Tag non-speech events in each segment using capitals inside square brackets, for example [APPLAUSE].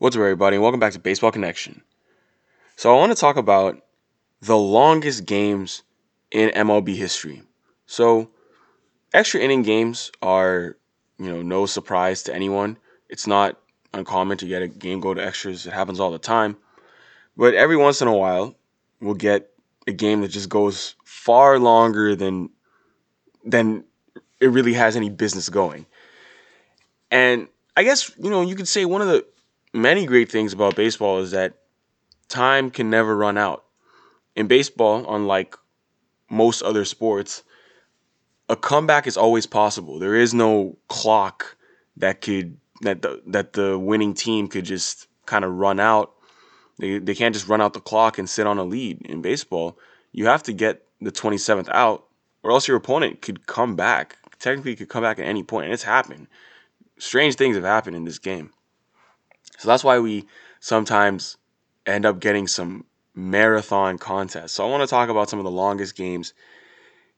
What's up, everybody, welcome back to Baseball Connection. So, I want to talk about the longest games in MLB history. So, extra inning games are, you know, no surprise to anyone. It's not uncommon to get a game go to extras, it happens all the time. But every once in a while, we'll get a game that just goes far longer than than it really has any business going. And I guess, you know, you could say one of the many great things about baseball is that time can never run out. In baseball, unlike most other sports, a comeback is always possible. There is no clock that could that the that the winning team could just kind of run out. They they can't just run out the clock and sit on a lead. In baseball, you have to get the 27th out or else your opponent could come back. Technically could come back at any point and it's happened. Strange things have happened in this game. So that's why we sometimes end up getting some marathon contests. So I want to talk about some of the longest games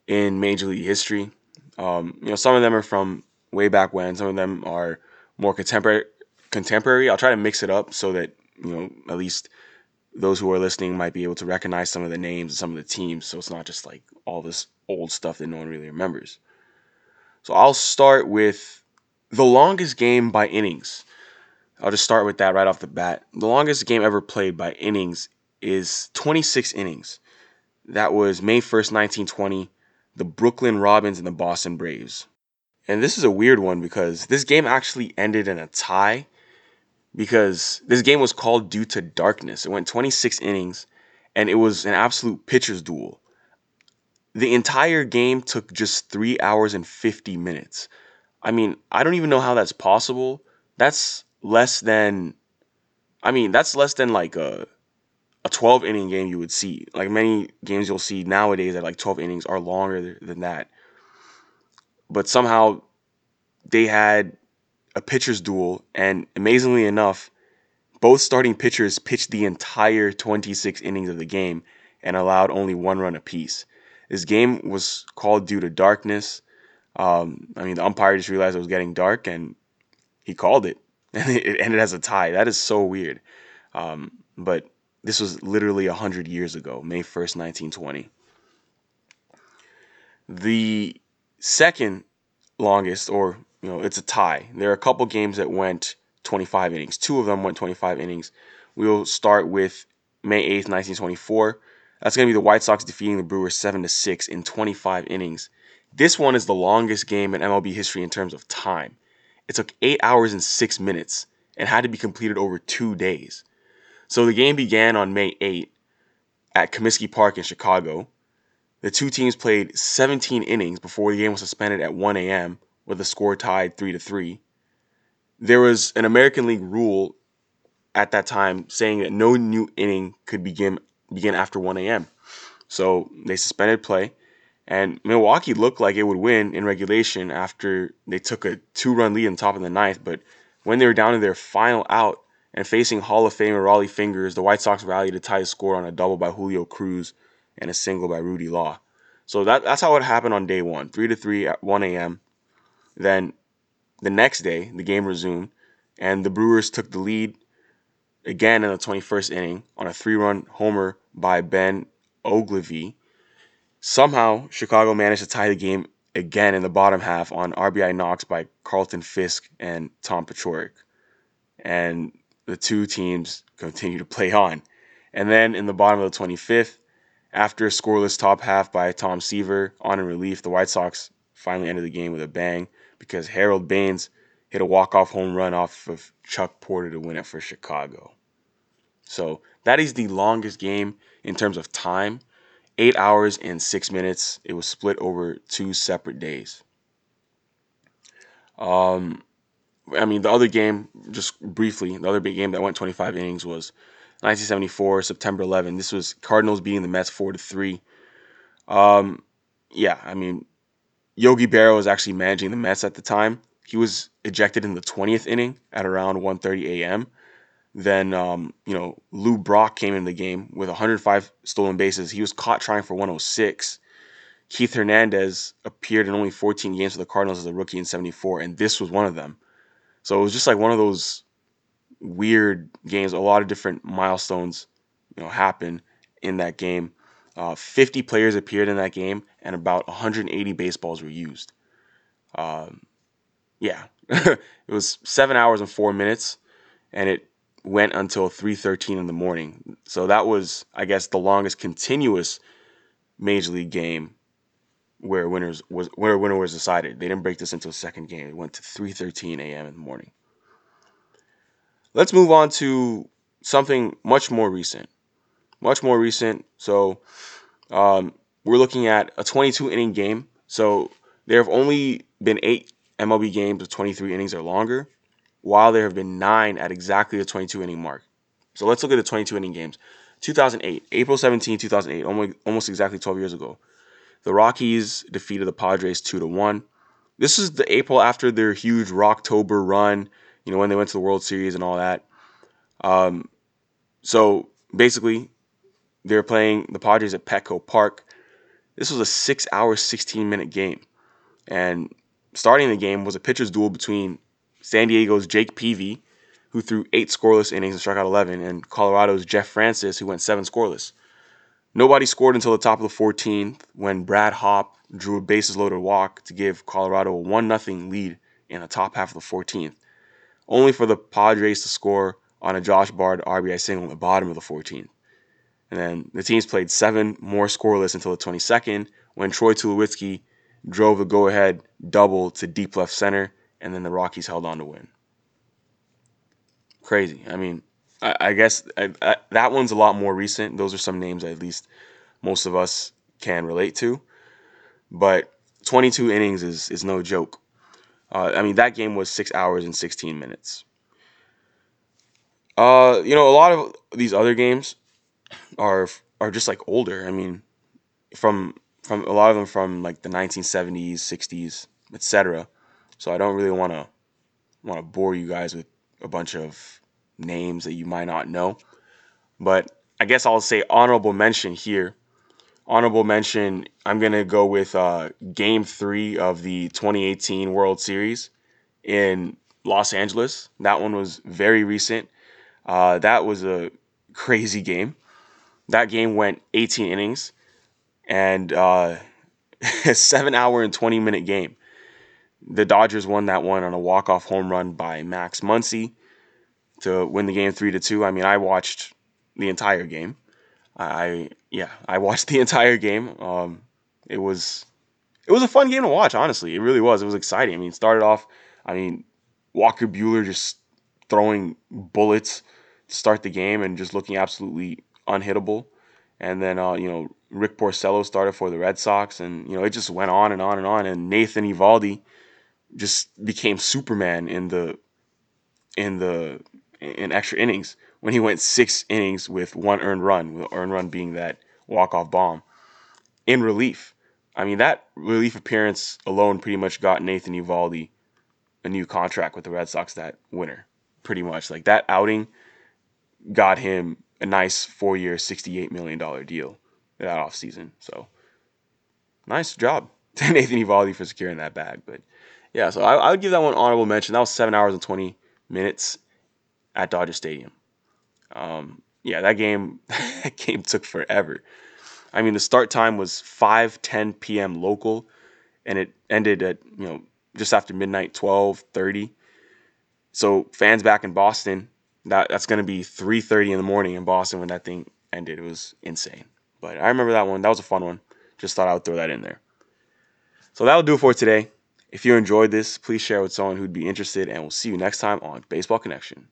in Major League history. Um, you know, some of them are from way back when. Some of them are more contemporary. Contemporary. I'll try to mix it up so that you know at least those who are listening might be able to recognize some of the names and some of the teams. So it's not just like all this old stuff that no one really remembers. So I'll start with the longest game by innings. I'll just start with that right off the bat. The longest game ever played by innings is 26 innings. That was May 1st, 1920, the Brooklyn Robins and the Boston Braves. And this is a weird one because this game actually ended in a tie because this game was called due to darkness. It went 26 innings and it was an absolute pitcher's duel. The entire game took just 3 hours and 50 minutes. I mean, I don't even know how that's possible. That's less than I mean, that's less than like a a 12 inning game you would see. Like many games you'll see nowadays at like 12 innings are longer than that. But somehow they had a pitcher's duel and amazingly enough, both starting pitchers pitched the entire 26 innings of the game and allowed only one run apiece. This game was called due to darkness. Um, I mean, the umpire just realized it was getting dark and he called it [LAUGHS] and it ended as a tie. That is so weird. Um, but this was literally 100 years ago, May 1st, 1920. The second longest, or, you know, it's a tie. There are a couple games that went 25 innings. Two of them went 25 innings. We'll start with May 8th, 1924. That's going to be the White Sox defeating the Brewers 7 to 6 in 25 innings. This one is the longest game in MLB history in terms of time. It took eight hours and six minutes and had to be completed over two days. So the game began on May 8 at Comiskey Park in Chicago. The two teams played 17 innings before the game was suspended at 1 a.m. with the score tied 3 to 3. There was an American League rule at that time saying that no new inning could begin begin after 1 a.m. So they suspended play and Milwaukee looked like it would win in regulation after they took a two run lead in the top of the ninth. But when they were down to their final out and facing Hall of Famer Rollie Fingers, the White Sox rallied to tie the score on a double by Julio Cruz and a single by Rudy Law. So that, that's how it happened on day one 3 to 3 at 1 a.m. Then the next day, the game resumed, and the Brewers took the lead again in the 21st inning on a three run homer by Ben Oglivie Somehow, Chicago managed to tie the game again in the bottom half on RBI knocks by Carlton Fisk and Tom Paciorek. And the two teams continue to play on. And then in the bottom of the 25th, after a scoreless top half by Tom Seaver on in relief, the White Sox finally ended the game with a bang because Harold Baines hit a walk-off home run off of Chuck Porter to win it for Chicago. So that is the longest game in terms of time eight hours and six minutes. It was split over two separate days. Um, I mean, the other game, just briefly, the other big game that went 25 innings was 1974, September 11. This was Cardinals beating the Mets four to three. Um, yeah, I mean, Yogi Berra was actually managing the Mets at the time. He was ejected in the 20th inning at around 1:30 a.m. Then, um, you know, Lou Brock came in the game with 105 stolen bases. He was caught trying for 106. Keith Hernandez appeared in only 14 games for the Cardinals as a rookie in 74, and this was one of them. So it was just like one of those weird games. A lot of different milestones, you know, happen in that game. Uh, 50 players appeared in that game, and about 180 baseballs were used. Um, yeah, [LAUGHS] it was seven hours and four minutes, and it went until 3:13 in the morning. So that was, I guess, the longest continuous major league game where winners was where winner was decided. They didn't break this into a second game. It went to 3:13 a.m. in the morning. Let's move on to something much more recent. Much more recent. So um, we're looking at a 22 inning game. So there have only been eight MLB games of 23 innings or longer, while there have been nine at exactly the 22 inning mark. So let's look at the 22 inning games. 2008, April 17, 2008, almost, almost exactly 12 years ago. The Rockies defeated the Padres 2 to 1. This is the April after their huge Rocktober run, you know, when they went to the World Series and all that. Um, so basically, they're playing the Padres at Petco Park. This was a six hour, 16 minute game. And starting the game was a pitcher's duel between San Diego's Jake Peavy, who threw eight scoreless innings and struck out 11, and Colorado's Jeff Francis, who went seven scoreless. Nobody scored until the top of the 14th when Brad Hawpe drew a bases loaded walk to give Colorado a 1 0 lead in the top half of the 14th, only for the Padres to score on a Josh Bard RBI single in the bottom of the 14th. And then the teams played seven more scoreless until the 22nd when Troy Tulowitzki drove the go ahead double to deep left center, and then the Rockies held on to win. Crazy. I mean, I, I guess I, I, that one's a lot more recent. Those are some names at least most of us can relate to. But 22 innings is, is no joke. Uh, I mean, that game was six hours and 16 minutes. Uh, you know, a lot of these other games are are just like older. I mean, from from a lot of them from like the 1970s, 60s, etc. So I don't really want to want to bore you guys with a bunch of names that you might not know. But I guess I'll say honorable mention here. Honorable mention, I'm going to go with uh, game three of the 2018 World Series in Los Angeles. That one was very recent. Uh, that was a crazy game. That game went 18 innings and uh, a [LAUGHS] seven hour and 20 minute game. The Dodgers won that one on a walk off home run by Max Muncy to win the game three to two. I mean, I watched the entire game. I yeah, I watched [LAUGHS] the entire game. Um, it was it was a fun game to watch. Honestly, it really was. It was exciting. I mean, started off. I mean, Walker Buehler just throwing bullets to start the game and just looking absolutely unhittable. And then uh, you know Rick Porcello started for the Red Sox, and you know it just went on and on and on. And Nathan Eovaldi just became Superman in the in the in extra innings when he went six innings with one earned run, with earned run being that walk off bomb in relief. I mean that relief appearance alone pretty much got Nathan Eovaldi a new contract with the Red Sox that winter. Pretty much like that outing got him a nice four year, $68 million deal that offseason. So nice job [LAUGHS] to Nathan Eovaldi for securing that bag. But yeah, so I, I, would give that one honorable mention. That was seven hours and 20 minutes at Dodger Stadium. Um, yeah, that game, [LAUGHS] that game took forever. I mean, the start time was 5:10 p.m. local, and it ended at you know just after midnight, 12:30. So fans back in Boston, that that's going to be 3:30 in the morning in Boston when that thing ended. It was insane. But I remember that one. That was a fun one. Just thought I would throw that in there. So that'll do it for today. If you enjoyed this, please share with someone who'd be interested, and we'll see you next time on Baseball Connection.